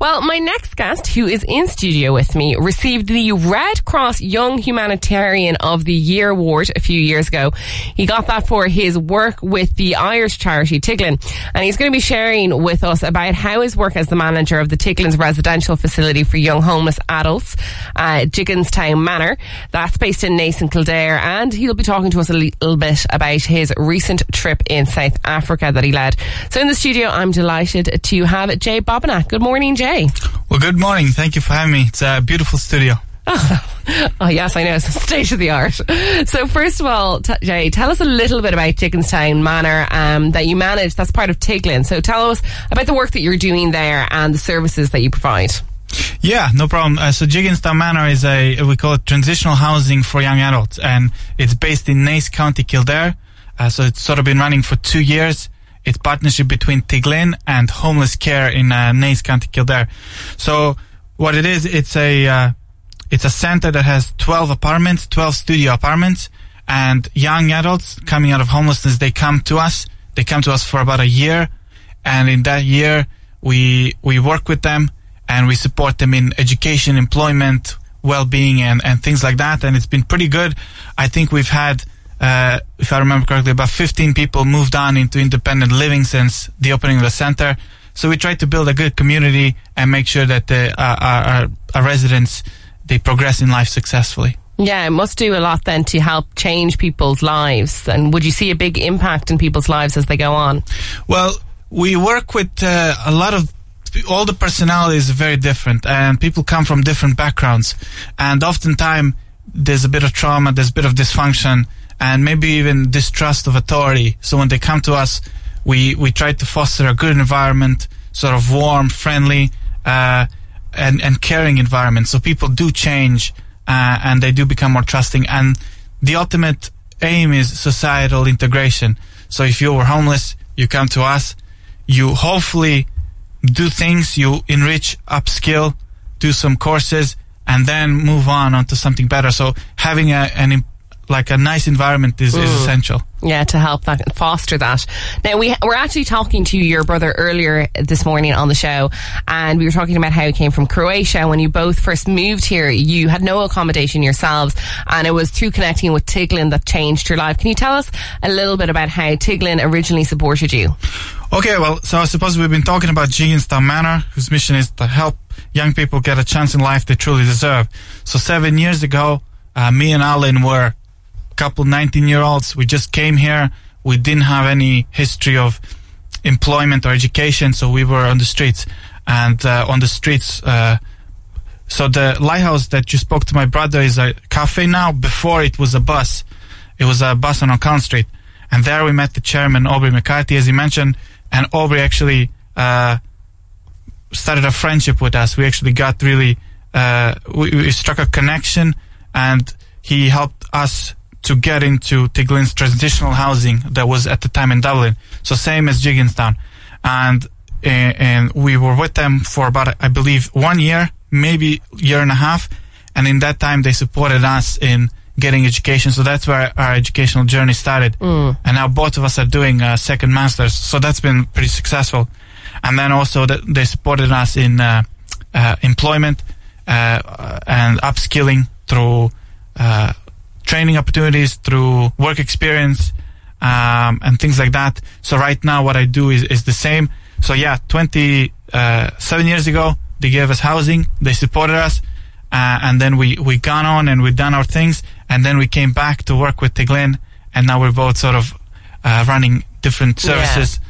Well, my next guest, who is in studio with me, received the Red Cross Young Humanitarian of the Year award a few years ago. He got that for his work with the Irish charity Tiglin, and he's going to be sharing with us about how his work as the manager of the Tiglin's residential facility for young homeless adults, uh, Jigginstown Manor, that's based in Naas and Kildare, and he'll be talking to us a little bit about his recent trip in South Africa that he led. So in the studio, I'm delighted to have Jay Bobinac. Good morning, Jay. Well, good morning. Thank you for having me. It's a beautiful studio. Oh, yes, I know. It's state of the art. So, first of all, t- Jay, tell us a little bit about Jigginstown Manor um, that you manage. That's part of Tiglin. So, tell us about the work that you're doing there and the services that you provide. Yeah, no problem. Uh, so Jigginstown Manor is a, we call it transitional housing for young adults and it's based in Naas County, Kildare. Uh, so it's sort of been running for two years. It's partnership between Tiglin and Homeless Care in uh, Naas County, Kildare. So what it is, it's a, uh, it's a center that has 12 apartments, 12 studio apartments and young adults coming out of homelessness, they come to us. They come to us for about a year. And in that year, we, we work with them and we support them in education, employment, well-being and, and things like that. And it's been pretty good. I think we've had, uh, if I remember correctly, about 15 people moved on into independent living since the opening of the center. So we try to build a good community and make sure that the, uh, our, our, our residents, they progress in life successfully. Yeah, it must do a lot then to help change people's lives. And would you see a big impact in people's lives as they go on? Well, we work with uh, a lot of all the personalities are very different and people come from different backgrounds and oftentimes there's a bit of trauma there's a bit of dysfunction and maybe even distrust of authority. So when they come to us we we try to foster a good environment sort of warm friendly uh, and and caring environment. So people do change uh, and they do become more trusting. And the ultimate aim is societal integration. So if you were homeless you come to us you hopefully do things, you enrich, upskill, do some courses, and then move on onto something better. So having a, an like a nice environment is, is essential. Yeah, to help that foster that. Now we we're actually talking to your brother earlier this morning on the show, and we were talking about how he came from Croatia. When you both first moved here, you had no accommodation yourselves, and it was through connecting with Tiglin that changed your life. Can you tell us a little bit about how Tiglin originally supported you? Okay, well, so I suppose we've been talking about Jigginstown Manor, whose mission is to help young people get a chance in life they truly deserve. So seven years ago, uh, me and Alan were couple 19 year olds. We just came here. We didn't have any history of employment or education, so we were on the streets. And uh, on the streets, uh, so the lighthouse that you spoke to my brother is a cafe now. Before it was a bus. It was a bus on O'Connell Street. And there we met the chairman, Aubrey McCarthy, as he mentioned and Aubrey actually uh, started a friendship with us. We actually got really uh, we, we, struck a connection, and he helped us to get into Tiglin's transitional housing that was at the time in Dublin. So same as Jigginstown, and and we were with them for about I believe one year, maybe year and a half, and in that time they supported us in getting education. So that's where our educational journey started. Mm. And now both of us are doing a second masters. So that's been pretty successful. And then also that they supported us in uh, uh, employment uh, and upskilling through uh, training opportunities, through work experience, um, and things like that. So right now what I do is, is the same. So yeah, 27 uh, years ago, they gave us housing. They supported us. Uh, and then we, we gone on and we done our things and then we came back to work with Tiglin, and now we're both sort of uh, running different services.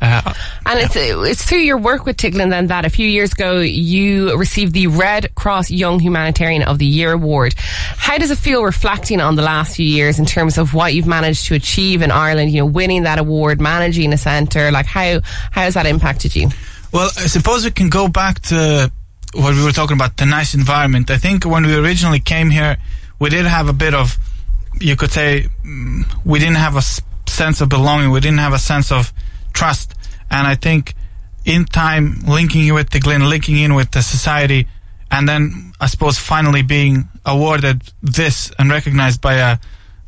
Uh, And it's it's through your work with Tiglin then that a few years ago you received the Red Cross Young Humanitarian of the Year award. How does it feel reflecting on the last few years in terms of what you've managed to achieve in Ireland? You know, winning that award, managing a centre, like how how has that impacted you? Well, I suppose we can go back to what we were talking about, the nice environment. I think when we originally came here, we did have a bit of, you could say, mm, we didn't have a sense of belonging. We didn't have a sense of trust. And I think in time, linking in with Tiglin, linking in with the society, and then I suppose finally being awarded this and recognized by a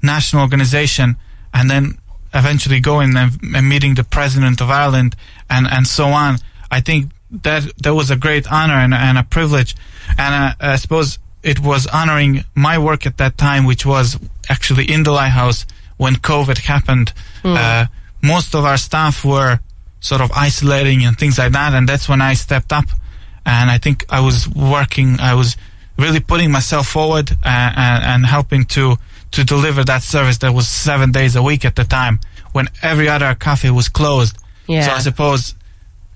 national organization, and then eventually going and, meeting the president of Ireland and, and so on. I think that that was a great honor and, and a privilege, and uh, I suppose it was honoring my work at that time, which was actually in the lighthouse when COVID happened. Uh, most of our staff were sort of isolating and things like that, and that's when I stepped up, and I think I was working. I was really putting myself forward uh, and, and helping to to deliver that service that was seven days a week at the time when every other cafe was closed. Yeah. So I suppose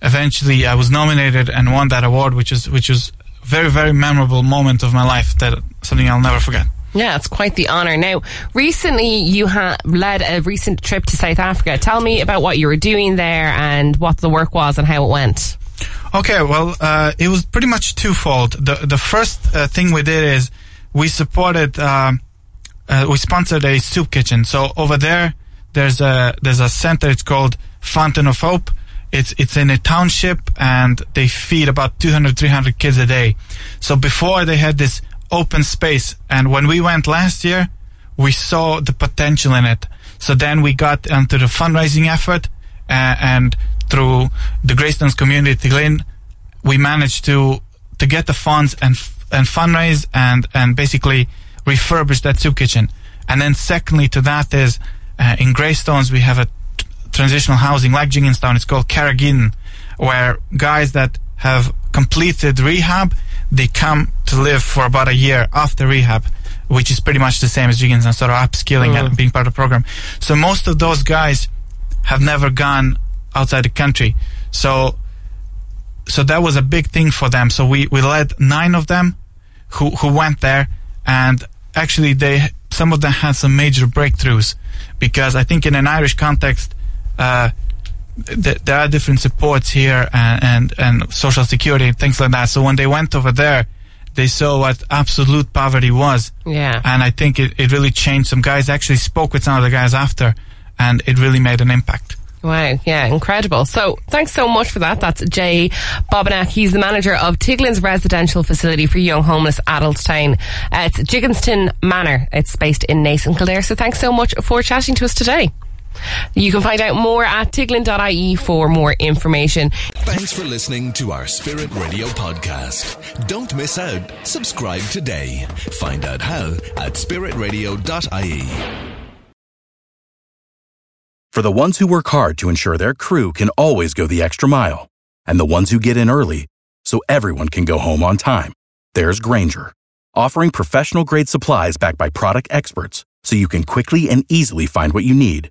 eventually I was nominated and won that award, which is which is very very memorable moment of my life that something I'll never forget. Yeah, it's quite the honour. Now, recently you ha- led a recent trip to South Africa. Tell me about what you were doing there and what the work was and how it went. Okay, well, uh, it was pretty much twofold. The the first uh, thing we did is we supported, um uh, we sponsored a soup kitchen. So over there, there's a there's a center. It's called Fountain of Hope. It's it's in a township, and they feed about 200 300 kids a day. So before they had this open space, and when we went last year, we saw the potential in it. So then we got into the fundraising effort, uh, and through the Greystones community, Glen, we managed to to get the funds and and fundraise and and basically refurbish that soup kitchen. And then secondly to that is uh, in Greystones we have a t- transitional housing like Jigginstown. It's called Carrageen, where guys that have completed rehab they come to live for about a year after rehab. Which is pretty much the same as Jigginstown, sort of upskilling and being part of the program. So most of those guys have never gone outside the country. So so that was a big thing for them. So we, we led nine of them who, who went there and actually they, some of them had some major breakthroughs because I think in an Irish context, uh, th- there are different supports here and, and, and social security and things like that. So when they went over there, they saw what absolute poverty was. Yeah. And I think it, it really changed. Some guys actually spoke with some of the guys after and it really made an impact. Wow, yeah, incredible. So thanks so much for that. That's Jay Bobinac. He's the manager of Tiglin's residential facility for young homeless adults town. Uh, it's Jigginstown Manor. It's based in Nason, Kildare. So thanks so much for chatting to us today. You can find out more at tiglin.ie for more information. Thanks for listening to our Spirit Radio podcast. Don't miss out. Subscribe today. Find out how at spiritradio.ie. For the ones who work hard to ensure their crew can always go the extra mile, and the ones who get in early so everyone can go home on time, there's Grainger, offering professional grade supplies backed by product experts so you can quickly and easily find what you need.